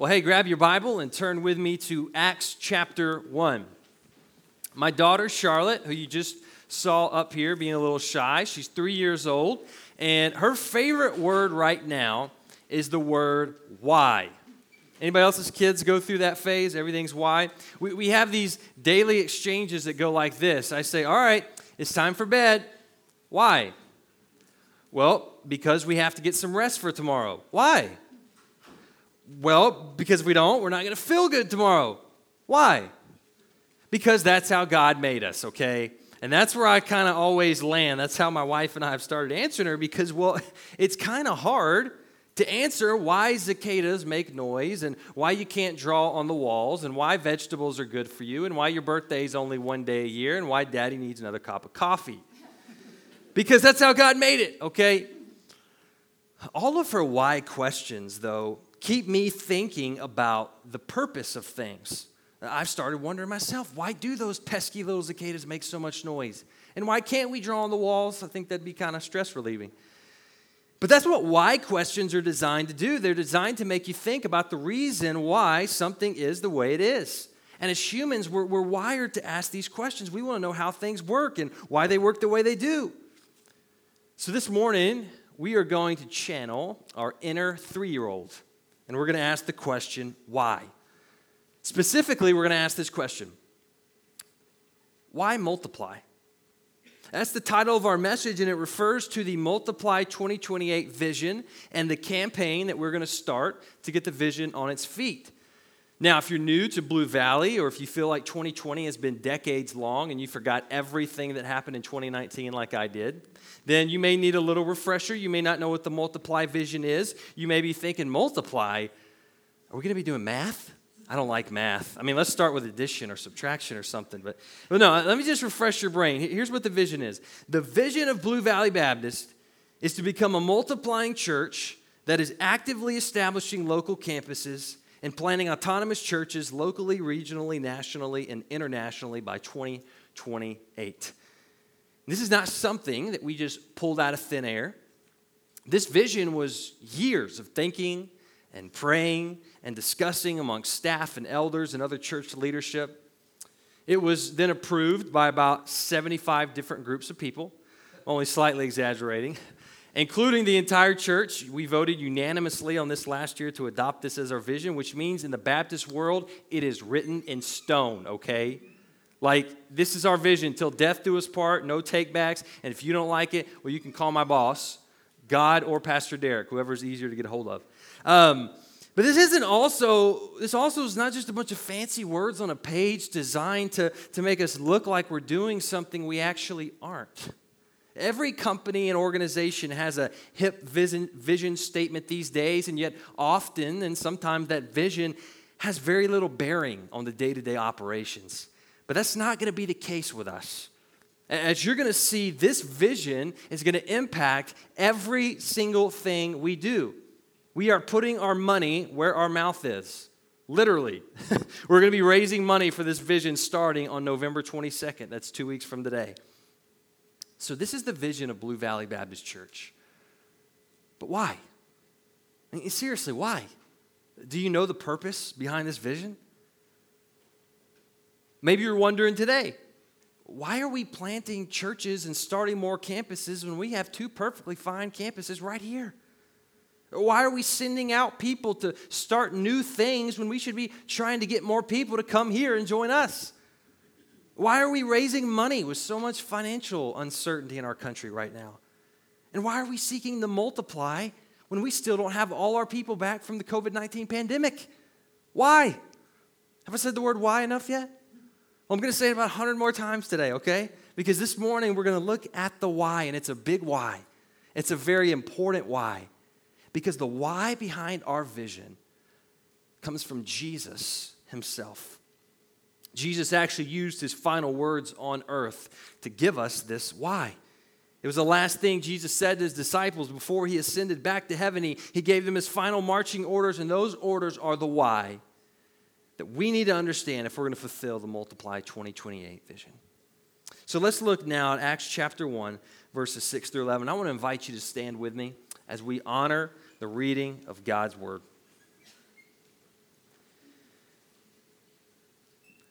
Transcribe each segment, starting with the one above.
Well, hey, grab your Bible and turn with me to Acts chapter 1. My daughter, Charlotte, who you just saw up here being a little shy, she's three years old, and her favorite word right now is the word why. Anybody else's kids go through that phase? Everything's why. We, we have these daily exchanges that go like this I say, All right, it's time for bed. Why? Well, because we have to get some rest for tomorrow. Why? Well, because if we don't, we're not going to feel good tomorrow. Why? Because that's how God made us, okay? And that's where I kind of always land. That's how my wife and I have started answering her because, well, it's kind of hard to answer why cicadas make noise and why you can't draw on the walls and why vegetables are good for you and why your birthday is only one day a year and why daddy needs another cup of coffee. because that's how God made it, okay? All of her why questions, though, keep me thinking about the purpose of things. I've started wondering myself, why do those pesky little cicadas make so much noise? And why can't we draw on the walls? I think that'd be kind of stress relieving. But that's what why questions are designed to do. They're designed to make you think about the reason why something is the way it is. And as humans, we're, we're wired to ask these questions. We want to know how things work and why they work the way they do. So this morning, we are going to channel our inner three year old and we're going to ask the question, why? Specifically, we're going to ask this question Why multiply? That's the title of our message, and it refers to the Multiply 2028 vision and the campaign that we're going to start to get the vision on its feet. Now, if you're new to Blue Valley, or if you feel like 2020 has been decades long and you forgot everything that happened in 2019, like I did, then you may need a little refresher. You may not know what the multiply vision is. You may be thinking, multiply? Are we going to be doing math? I don't like math. I mean, let's start with addition or subtraction or something. But, but no, let me just refresh your brain. Here's what the vision is the vision of Blue Valley Baptist is to become a multiplying church that is actively establishing local campuses and planning autonomous churches locally, regionally, nationally, and internationally by 2028. This is not something that we just pulled out of thin air. This vision was years of thinking and praying and discussing among staff and elders and other church leadership. It was then approved by about 75 different groups of people, only slightly exaggerating, including the entire church. We voted unanimously on this last year to adopt this as our vision, which means in the Baptist world, it is written in stone, okay? Like, this is our vision till death do us part, no takebacks. And if you don't like it, well, you can call my boss, God or Pastor Derek, whoever's easier to get a hold of. Um, but this isn't also, this also is not just a bunch of fancy words on a page designed to, to make us look like we're doing something we actually aren't. Every company and organization has a hip vision, vision statement these days, and yet often and sometimes that vision has very little bearing on the day to day operations. But that's not going to be the case with us. As you're going to see, this vision is going to impact every single thing we do. We are putting our money where our mouth is. Literally. We're going to be raising money for this vision starting on November 22nd. That's two weeks from today. So, this is the vision of Blue Valley Baptist Church. But why? I mean, seriously, why? Do you know the purpose behind this vision? Maybe you're wondering today, why are we planting churches and starting more campuses when we have two perfectly fine campuses right here? Why are we sending out people to start new things when we should be trying to get more people to come here and join us? Why are we raising money with so much financial uncertainty in our country right now? And why are we seeking to multiply when we still don't have all our people back from the COVID 19 pandemic? Why? Have I said the word why enough yet? Well, I'm going to say it about 100 more times today, okay? Because this morning we're going to look at the why, and it's a big why. It's a very important why. Because the why behind our vision comes from Jesus himself. Jesus actually used his final words on earth to give us this why. It was the last thing Jesus said to his disciples before he ascended back to heaven. He, he gave them his final marching orders, and those orders are the why that we need to understand if we're going to fulfill the Multiply 2028 vision. So let's look now at Acts chapter 1, verses 6 through 11. I want to invite you to stand with me as we honor the reading of God's word.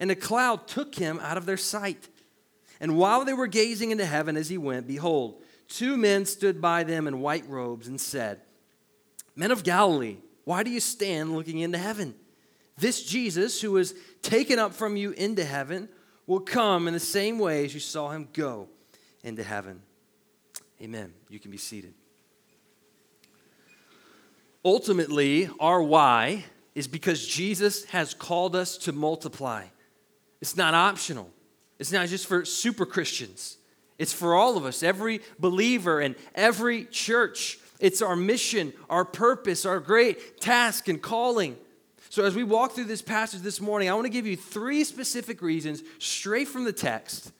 and a cloud took him out of their sight. And while they were gazing into heaven as he went, behold, two men stood by them in white robes and said, Men of Galilee, why do you stand looking into heaven? This Jesus, who was taken up from you into heaven, will come in the same way as you saw him go into heaven. Amen. You can be seated. Ultimately, our why is because Jesus has called us to multiply. It's not optional, it's not just for super Christians, it's for all of us, every believer and every church. It's our mission, our purpose, our great task and calling. So, as we walk through this passage this morning, I want to give you three specific reasons straight from the text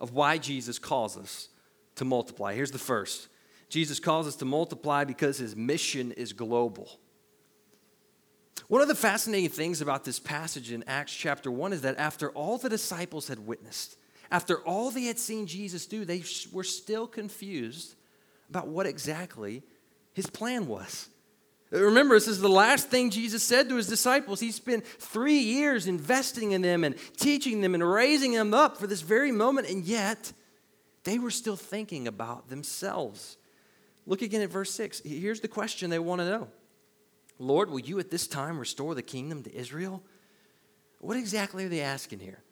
of why Jesus calls us to multiply. Here's the first Jesus calls us to multiply because his mission is global. One of the fascinating things about this passage in Acts chapter 1 is that after all the disciples had witnessed, after all they had seen Jesus do, they were still confused about what exactly his plan was. Remember, this is the last thing Jesus said to his disciples. He spent three years investing in them and teaching them and raising them up for this very moment, and yet they were still thinking about themselves. Look again at verse 6. Here's the question they want to know Lord, will you at this time restore the kingdom to Israel? What exactly are they asking here?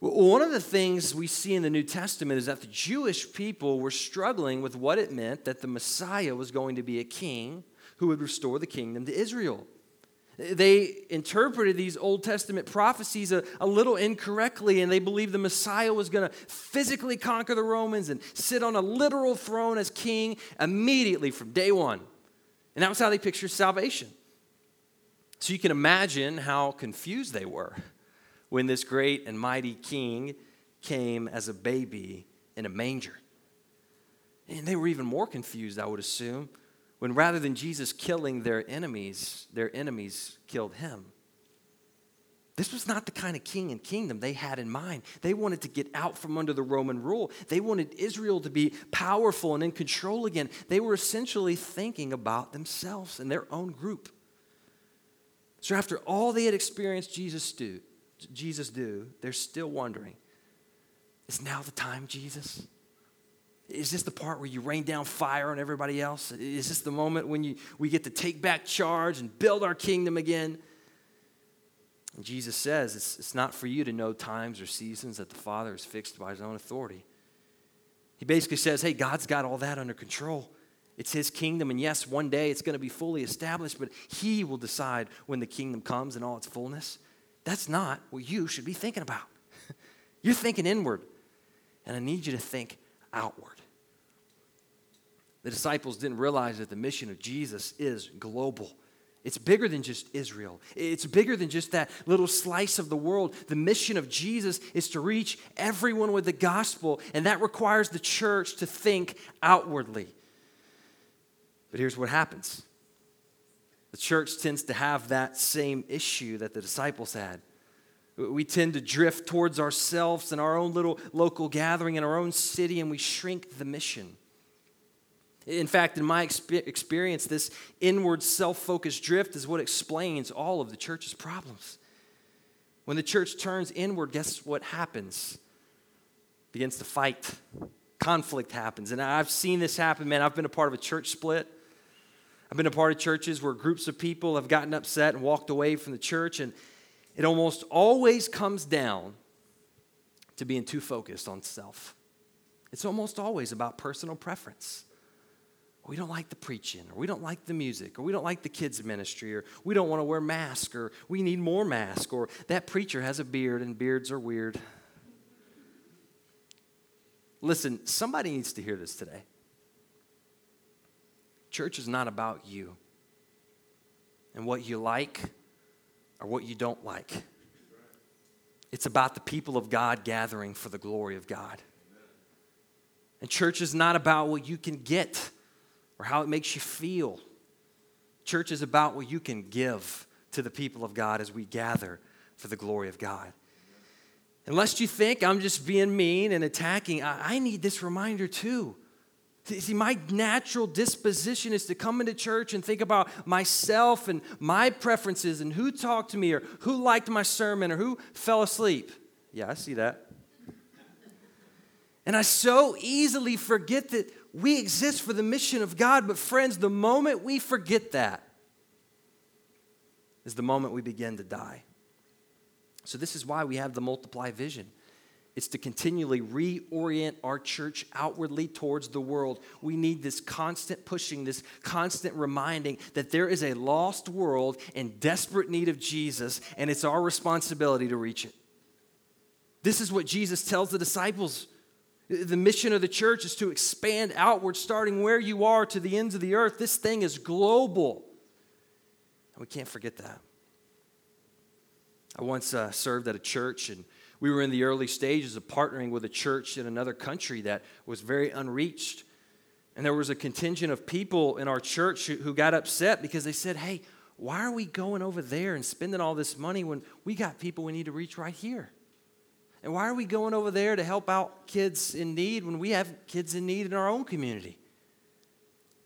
Well, one of the things we see in the New Testament is that the Jewish people were struggling with what it meant that the Messiah was going to be a king who would restore the kingdom to Israel. They interpreted these Old Testament prophecies a, a, little incorrectly, and they believed the Messiah was going to physically conquer the Romans and sit on a literal throne as king immediately from day one. And that was how they pictured salvation. So you can imagine how confused they were when this great and mighty king came as a baby in a manger. And they were even more confused, I would assume, when rather than Jesus killing their enemies, their enemies killed him. This was not the kind of king and kingdom they had in mind. They wanted to get out from under the Roman rule. They wanted Israel to be powerful and in control again. They were essentially thinking about themselves and their own group. So after all they had experienced Jesus do, Jesus do, they're still wondering, is now the time, Jesus? Is this the part where you rain down fire on everybody else? Is this the moment when you, we get to take back charge and build our kingdom again? Jesus says it's, it's not for you to know times or seasons that the Father has fixed by his own authority. He basically says, hey, God's got all that under control. It's his kingdom, and yes, one day it's going to be fully established, but he will decide when the kingdom comes in all its fullness. That's not what you should be thinking about. You're thinking inward, and I need you to think outward. The disciples didn't realize that the mission of Jesus is global. It's bigger than just Israel. It's bigger than just that little slice of the world. The mission of Jesus is to reach everyone with the gospel, and that requires the church to think outwardly. But here's what happens the church tends to have that same issue that the disciples had. We tend to drift towards ourselves and our own little local gathering in our own city, and we shrink the mission. In fact, in my experience, this inward self focused drift is what explains all of the church's problems. When the church turns inward, guess what happens? begins to fight. Conflict happens. And I've seen this happen, man. I've been a part of a church split. I've been a part of churches where groups of people have gotten upset and walked away from the church, and it almost always comes down to being too focused on self. It's almost always about personal preference we don't like the preaching, or we don't like the music, or we don't like the kids' ministry, or we don't want to wear masks, or we need more masks, or that preacher has a beard and beards are weird. Listen, somebody needs to hear this today. Church is not about you and what you like or what you don't like. It's about the people of God gathering for the glory of God. And church is not about what you can get or how it makes you feel. Church is about what you can give to the people of God as we gather for the glory of God. Unless you think I'm just being mean and attacking, I, need this reminder too. See, my natural disposition is to come into church and think about myself and my preferences and who talked to me or who liked my sermon or who fell asleep. Yeah, I see that. And I so easily forget that we exist for the mission of God. But, friends, the moment we forget that is the moment we begin to die. So, this is why we have the multiply vision. It's to continually reorient our church outwardly towards the world. We need this constant pushing, this constant reminding that there is a lost world in desperate need of Jesus, and it's our responsibility to reach it. This is what Jesus tells the disciples. The mission of the church is to expand outward, starting where you are to the ends of the earth. This thing is global. And we can't forget that. I once uh, served at a church, and we were in the early stages of partnering with a church in another country that was very unreached. And there was a contingent of people in our church who, who got upset because they said, Hey, why are we going over there and spending all this money when we got people we need to reach right here? And why are we going over there to help out kids in need when we have kids in need in our own community?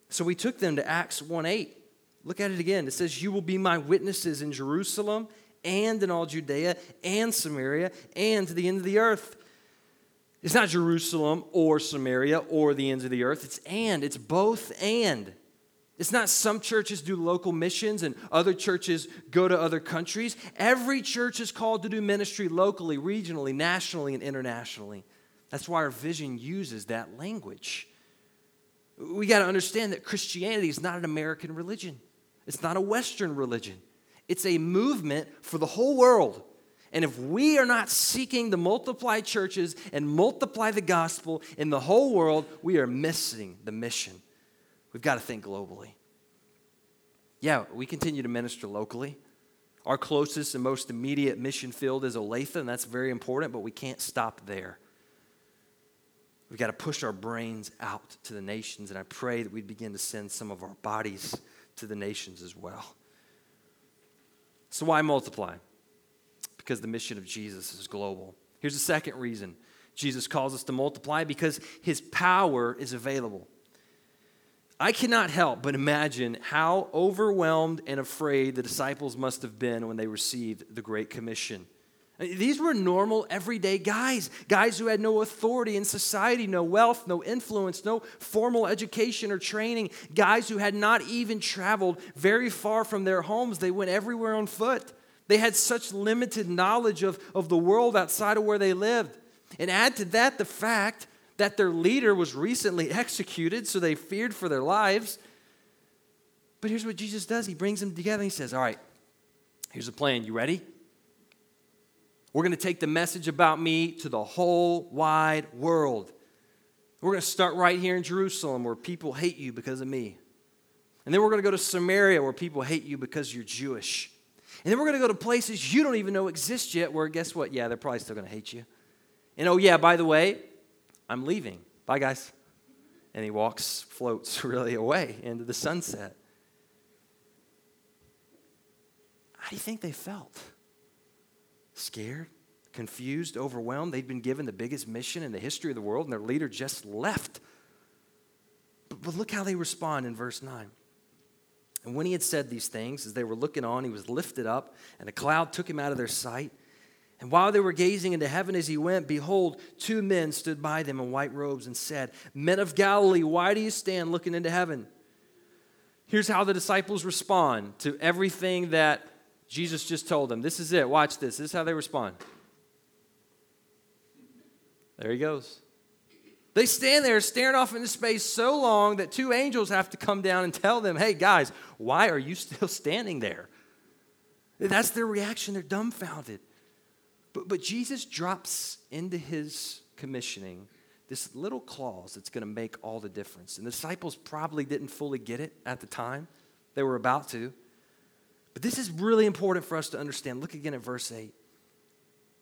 So we took them to Acts 1 8. Look at it again. It says, You will be my witnesses in Jerusalem and in all Judea and Samaria and to the end of the earth. It's not Jerusalem or Samaria or the ends of the earth. It's and. It's both and. It's not some churches do local missions and other churches go to other countries. Every church is called to do ministry locally, regionally, nationally, and internationally. That's why our vision uses that language. We got to understand that Christianity is not an American religion, it's not a Western religion. It's a movement for the whole world. And if we are not seeking to multiply churches and multiply the gospel in the whole world, we are missing the mission. We've got to think globally. Yeah, we continue to minister locally. Our closest and most immediate mission field is Olathe, and that's very important, but we can't stop there. We've got to push our brains out to the nations, and I pray that we begin to send some of our bodies to the nations as well. So, why multiply? Because the mission of Jesus is global. Here's the second reason Jesus calls us to multiply because his power is available. I cannot help but imagine how overwhelmed and afraid the disciples must have been when they received the Great Commission. These were normal, everyday guys, guys who had no authority in society, no wealth, no influence, no formal education or training, guys who had not even traveled very far from their homes. They went everywhere on foot. They had such limited knowledge of, of the world outside of where they lived. And add to that the fact that their leader was recently executed, so they feared for their lives. But here's what Jesus does He brings them together He says, All right, here's the plan. You ready? We're going to take the message about me to the whole wide world. We're going to start right here in Jerusalem where people hate you because of me. And then we're going to go to Samaria where people hate you because you're Jewish. And then we're going to go to places you don't even know exist yet where, guess what? Yeah, they're probably still going to hate you. And oh, yeah, by the way, I'm leaving. Bye, guys. And he walks, floats really away into the sunset. How do you think they felt? scared, confused, overwhelmed. They'd been given the biggest mission in the history of the world, and their leader just left. But, but look how they respond in verse 9. And when he had said these things, as they were looking on, he was lifted up, and a cloud took him out of their sight. And while they were gazing into heaven as he went, behold, two men stood by them in white robes and said, Men of Galilee, why do you stand looking into heaven? Here's how the disciples respond to everything that Jesus just told them, This is it. Watch this. This is how they respond. There he goes. They stand there staring off into space so long that two angels have to come down and tell them, Hey, guys, why are you still standing there? That's their reaction. They're dumbfounded. But, but Jesus drops into his commissioning this little clause that's going to make all the difference. And the disciples probably didn't fully get it at the time, they were about to. But this is really important for us to understand. Look again at verse 8.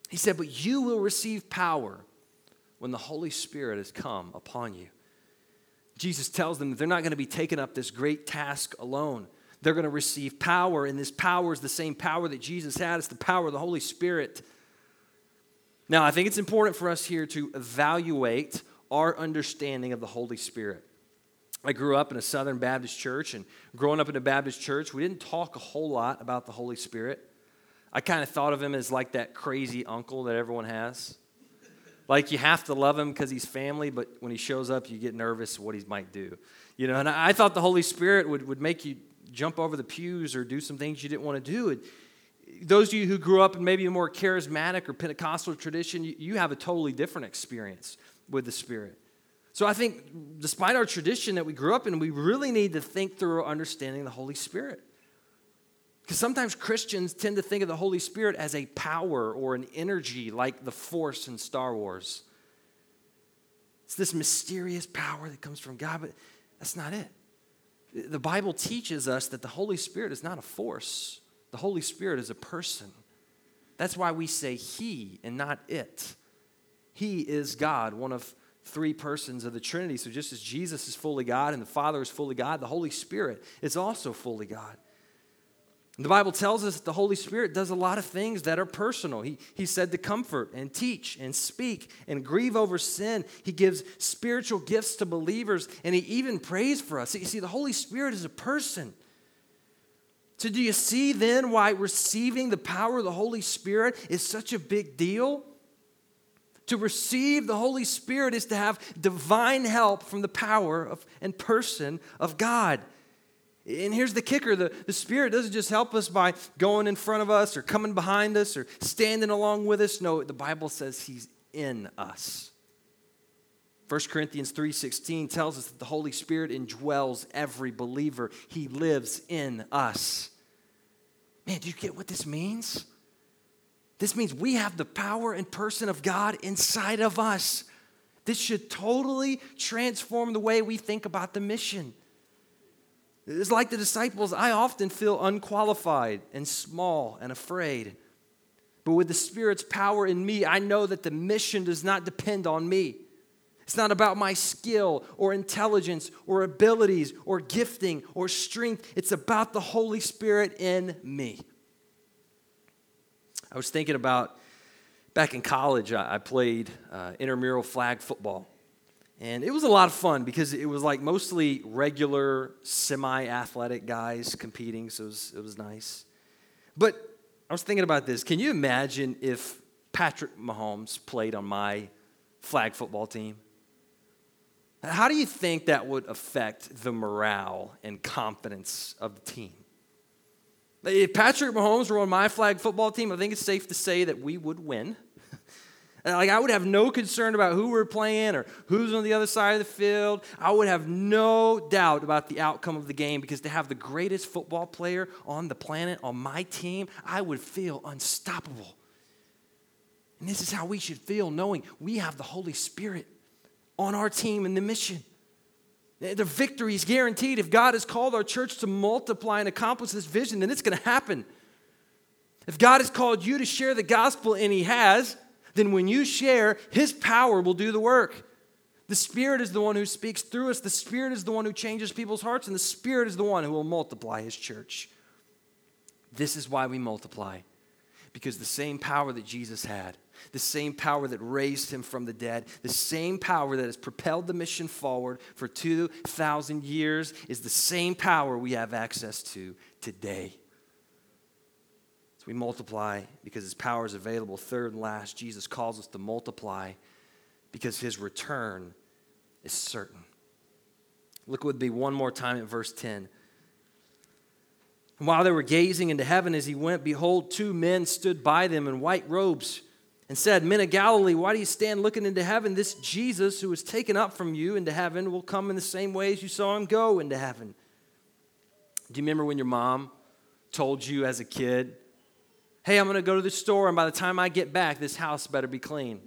He said, But you will receive power when the Holy Spirit has come upon you. Jesus tells them that they're not going to be taking up this great task alone. They're going to receive power, and this power is the same power that Jesus had. It's the power of the Holy Spirit. Now, I think it's important for us here to evaluate our understanding of the Holy Spirit. I grew up in a Southern Baptist church, and growing up in a Baptist church, we didn't talk a whole lot about the Holy Spirit. I kind of thought of him as like that crazy uncle that everyone has. Like you have to love him because he's family, but when he shows up, you get nervous what he might do. You know, and I, thought the Holy Spirit would, would make you jump over the pews or do some things you didn't want to do. And those of you who grew up in maybe a more charismatic or Pentecostal tradition, you, have a totally different experience with the Spirit. So I think, despite our tradition that we grew up in, we really need to think through our understanding of the Holy Spirit. Because sometimes Christians tend to think of the Holy Spirit as a power or an energy like the Force in Star Wars. It's this mysterious power that comes from God, but that's not it. The Bible teaches us that the Holy Spirit is not a force, the Holy Spirit is a person. That's why we say He and not it. He is God, one of three persons of the Trinity. So just as Jesus is fully God and the Father is fully God, the Holy Spirit is also fully God. The Bible tells us that the Holy Spirit does a lot of things that are personal. He, he said to comfort and teach and speak and grieve over sin. He gives spiritual gifts to believers and he even prays for us. You see, the Holy Spirit is a person. So, do you see then why receiving the power of the Holy Spirit is such a big deal? To receive the Holy Spirit is to have divine help from the power of, and person of God. And here's the kicker the, the Spirit doesn't just help us by going in front of us or coming behind us or standing along with us. No, the Bible says He's in us. 1 Corinthians 3:16 tells us that the Holy Spirit indwells every believer. He lives in us. Man, do you get what this means? This means we have the power and person of God inside of us. This should totally transform the way we think about the mission. It's like the disciples, I often feel unqualified and small and afraid. But with the Spirit's power in me, I know that the mission does not depend on me. It's not about my skill or intelligence or abilities or gifting or strength. It's about the Holy Spirit in me. I was thinking about back in college, I played uh, intramural flag football. And it was a lot of fun because it was like mostly regular, semi athletic guys competing, so it was, it was nice. But I was thinking about this. Can you imagine if Patrick Mahomes played on my flag football team? How do you think that would affect the morale and confidence of the team? If Patrick Mahomes were on my flag football team, I think it's safe to say that we would win. Like I would have no concern about who we're playing or who's on the other side of the field. I would have no doubt about the outcome of the game because to have the greatest football player on the planet on my team, I would feel unstoppable. And this is how we should feel knowing we have the Holy Spirit on our team in the mission. The victory is guaranteed. If God has called our church to multiply and accomplish this vision, then it's going to happen. If God has called you to share the gospel, and He has, then when you share, His power will do the work. The Spirit is the one who speaks through us, the Spirit is the one who changes people's hearts, and the Spirit is the one who will multiply His church. This is why we multiply, because the same power that Jesus had, the same power that raised him from the dead, the same power that has propelled the mission forward for 2,000 years is the same power we have access to today So we multiply because his power is available. Third and last, Jesus calls us to multiply because his return is certain. Look with me one more time at verse 10. And while they were gazing into heaven as he went, behold, two men stood by them in white robes and said, Men of Galilee, why do you stand looking into heaven? This Jesus who was taken up from you into heaven will come in the same way as you saw him go into heaven. Do you remember when your mom told you as a kid, hey, I'm going to go to the store, and by the time I get back, this house better be clean.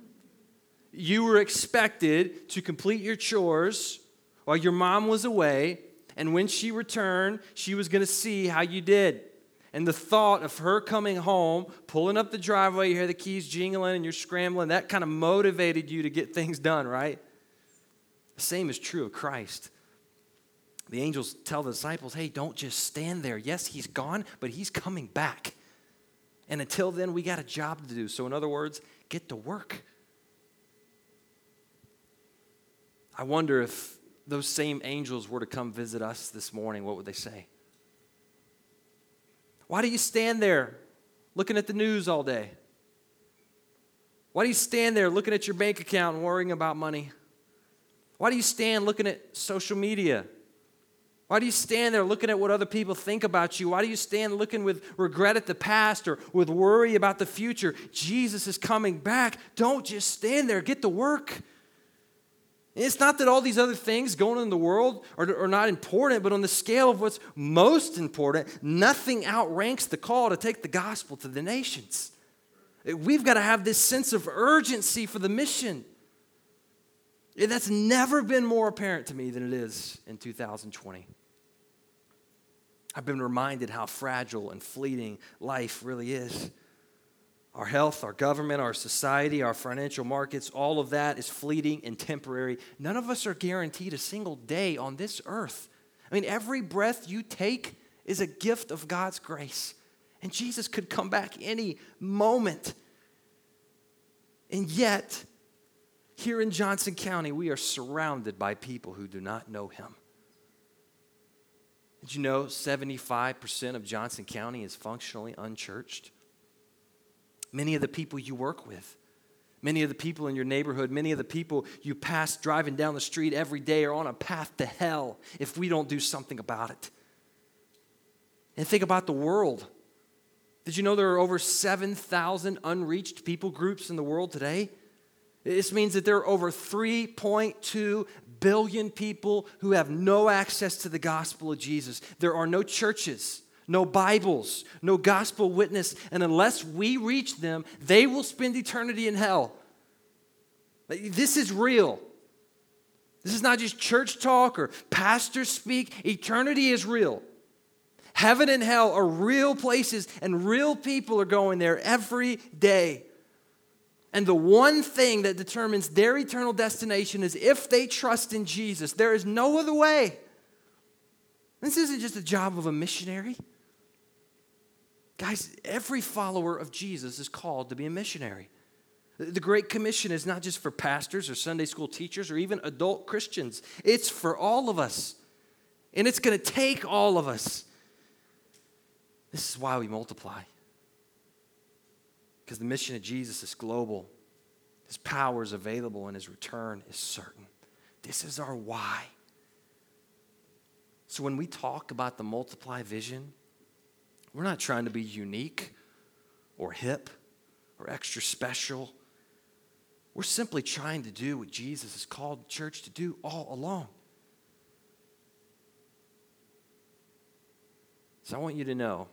You were expected to complete your chores while your mom was away, and when she returned, she was going to see how you did. And the thought of her coming home, pulling up the driveway, you hear the keys jingling and you're scrambling, that kind of motivated you to get things done, right? The same is true of Christ. The angels tell the disciples, hey, don't just stand there. Yes, he's gone, but he's coming back. And until then, we got a job to do. So, in other words, get to work. I wonder if those same angels were to come visit us this morning, what would they say? Why do you stand there looking at the news all day? Why do you stand there looking at your bank account and worrying about money? Why do you stand looking at social media? Why do you stand there looking at what other people think about you? Why do you stand looking with regret at the past or with worry about the future? Jesus is coming back. Don't just stand there, get to work. It's not that all these other things going on in the world are, are not important, but on the scale of what's most important, nothing outranks the call to take the gospel to the nations. We've got to have this sense of urgency for the mission. That's never been more apparent to me than it is in 2020. I've been reminded how fragile and fleeting life really is. Our health, our government, our society, our financial markets, all of that is fleeting and temporary. None of us are guaranteed a single day on this earth. I mean, every breath you take is a gift of God's grace. And Jesus could come back any moment. And yet, here in Johnson County, we are surrounded by people who do not know him. Did you know 75% of Johnson County is functionally unchurched? Many of the people you work with, many of the people in your neighborhood, many of the people you pass driving down the street every day are on a path to hell if we don't do something about it. And think about the world. Did you know there are over 7,000 unreached people groups in the world today? This means that there are over 3.2 billion people who have no access to the gospel of Jesus. There are no churches no Bibles, no gospel witness, and unless we reach them, they will spend eternity in hell. This is real. This is not just church talk or pastors speak. Eternity is real. Heaven and hell are real places, and real people are going there every day. And the one thing that determines their eternal destination is if they trust in Jesus. There is no other way. This isn't just a job of a missionary. Guys, every follower of Jesus is called to be a missionary. The Great Commission is not just for pastors or Sunday school teachers or even adult Christians, it's for all of us. And it's going to take all of us. This is why we multiply. Because the mission of Jesus is global, His power is available, and His return is certain. This is our why. So when we talk about the multiply vision, we're not trying to be unique or hip or extra special. We're simply trying to do what Jesus has called the church to do all along. So I want you to know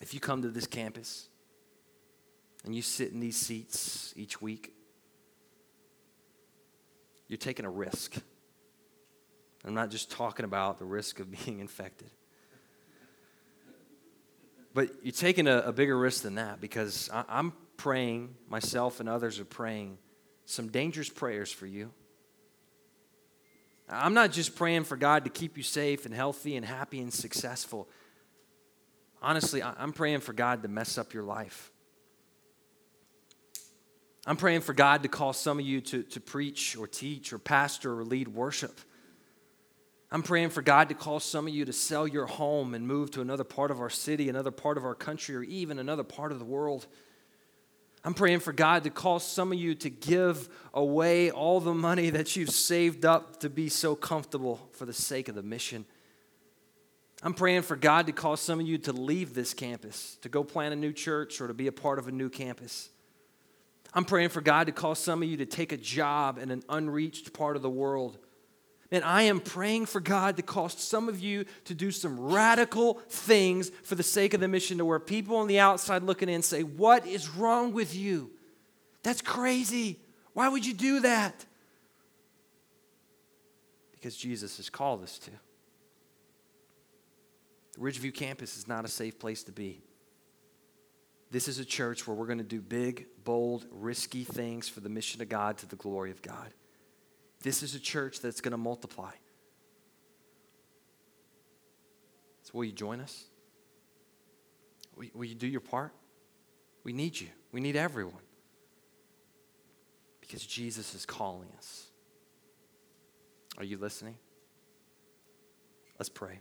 if you come to this campus and you sit in these seats each week, you're taking a risk. I'm not just talking about the risk of being infected. But you're taking a, a bigger risk than that because I, I'm praying, myself and others are praying some dangerous prayers for you. I'm not just praying for God to keep you safe and healthy and happy and successful. Honestly, I'm praying for God to mess up your life. I'm praying for God to call some of you to, to preach or teach or pastor or lead worship. I'm praying for God to call some of you to sell your home and move to another part of our city, another part of our country, or even another part of the world. I'm praying for God to call some of you to give away all the money that you've saved up to be so comfortable for the sake of the mission. I'm praying for God to call some of you to leave this campus, to go plant a new church or to be a part of a new campus. I'm praying for God to call some of you to take a job in an unreached part of the world and I am praying for God to cause some of you to do some radical things for the sake of the mission to where people on the outside looking in say, What is wrong with you? That's crazy. Why would you do that? Because Jesus has called us to. The Ridgeview campus is not a safe place to be. This is a church where we're going to do big, bold, risky things for the mission of God to the glory of God. This is a church that's going to multiply. So, will you join us? Will, will you do your part? We need you. We need everyone. Because Jesus is calling us. Are you listening? Let's pray.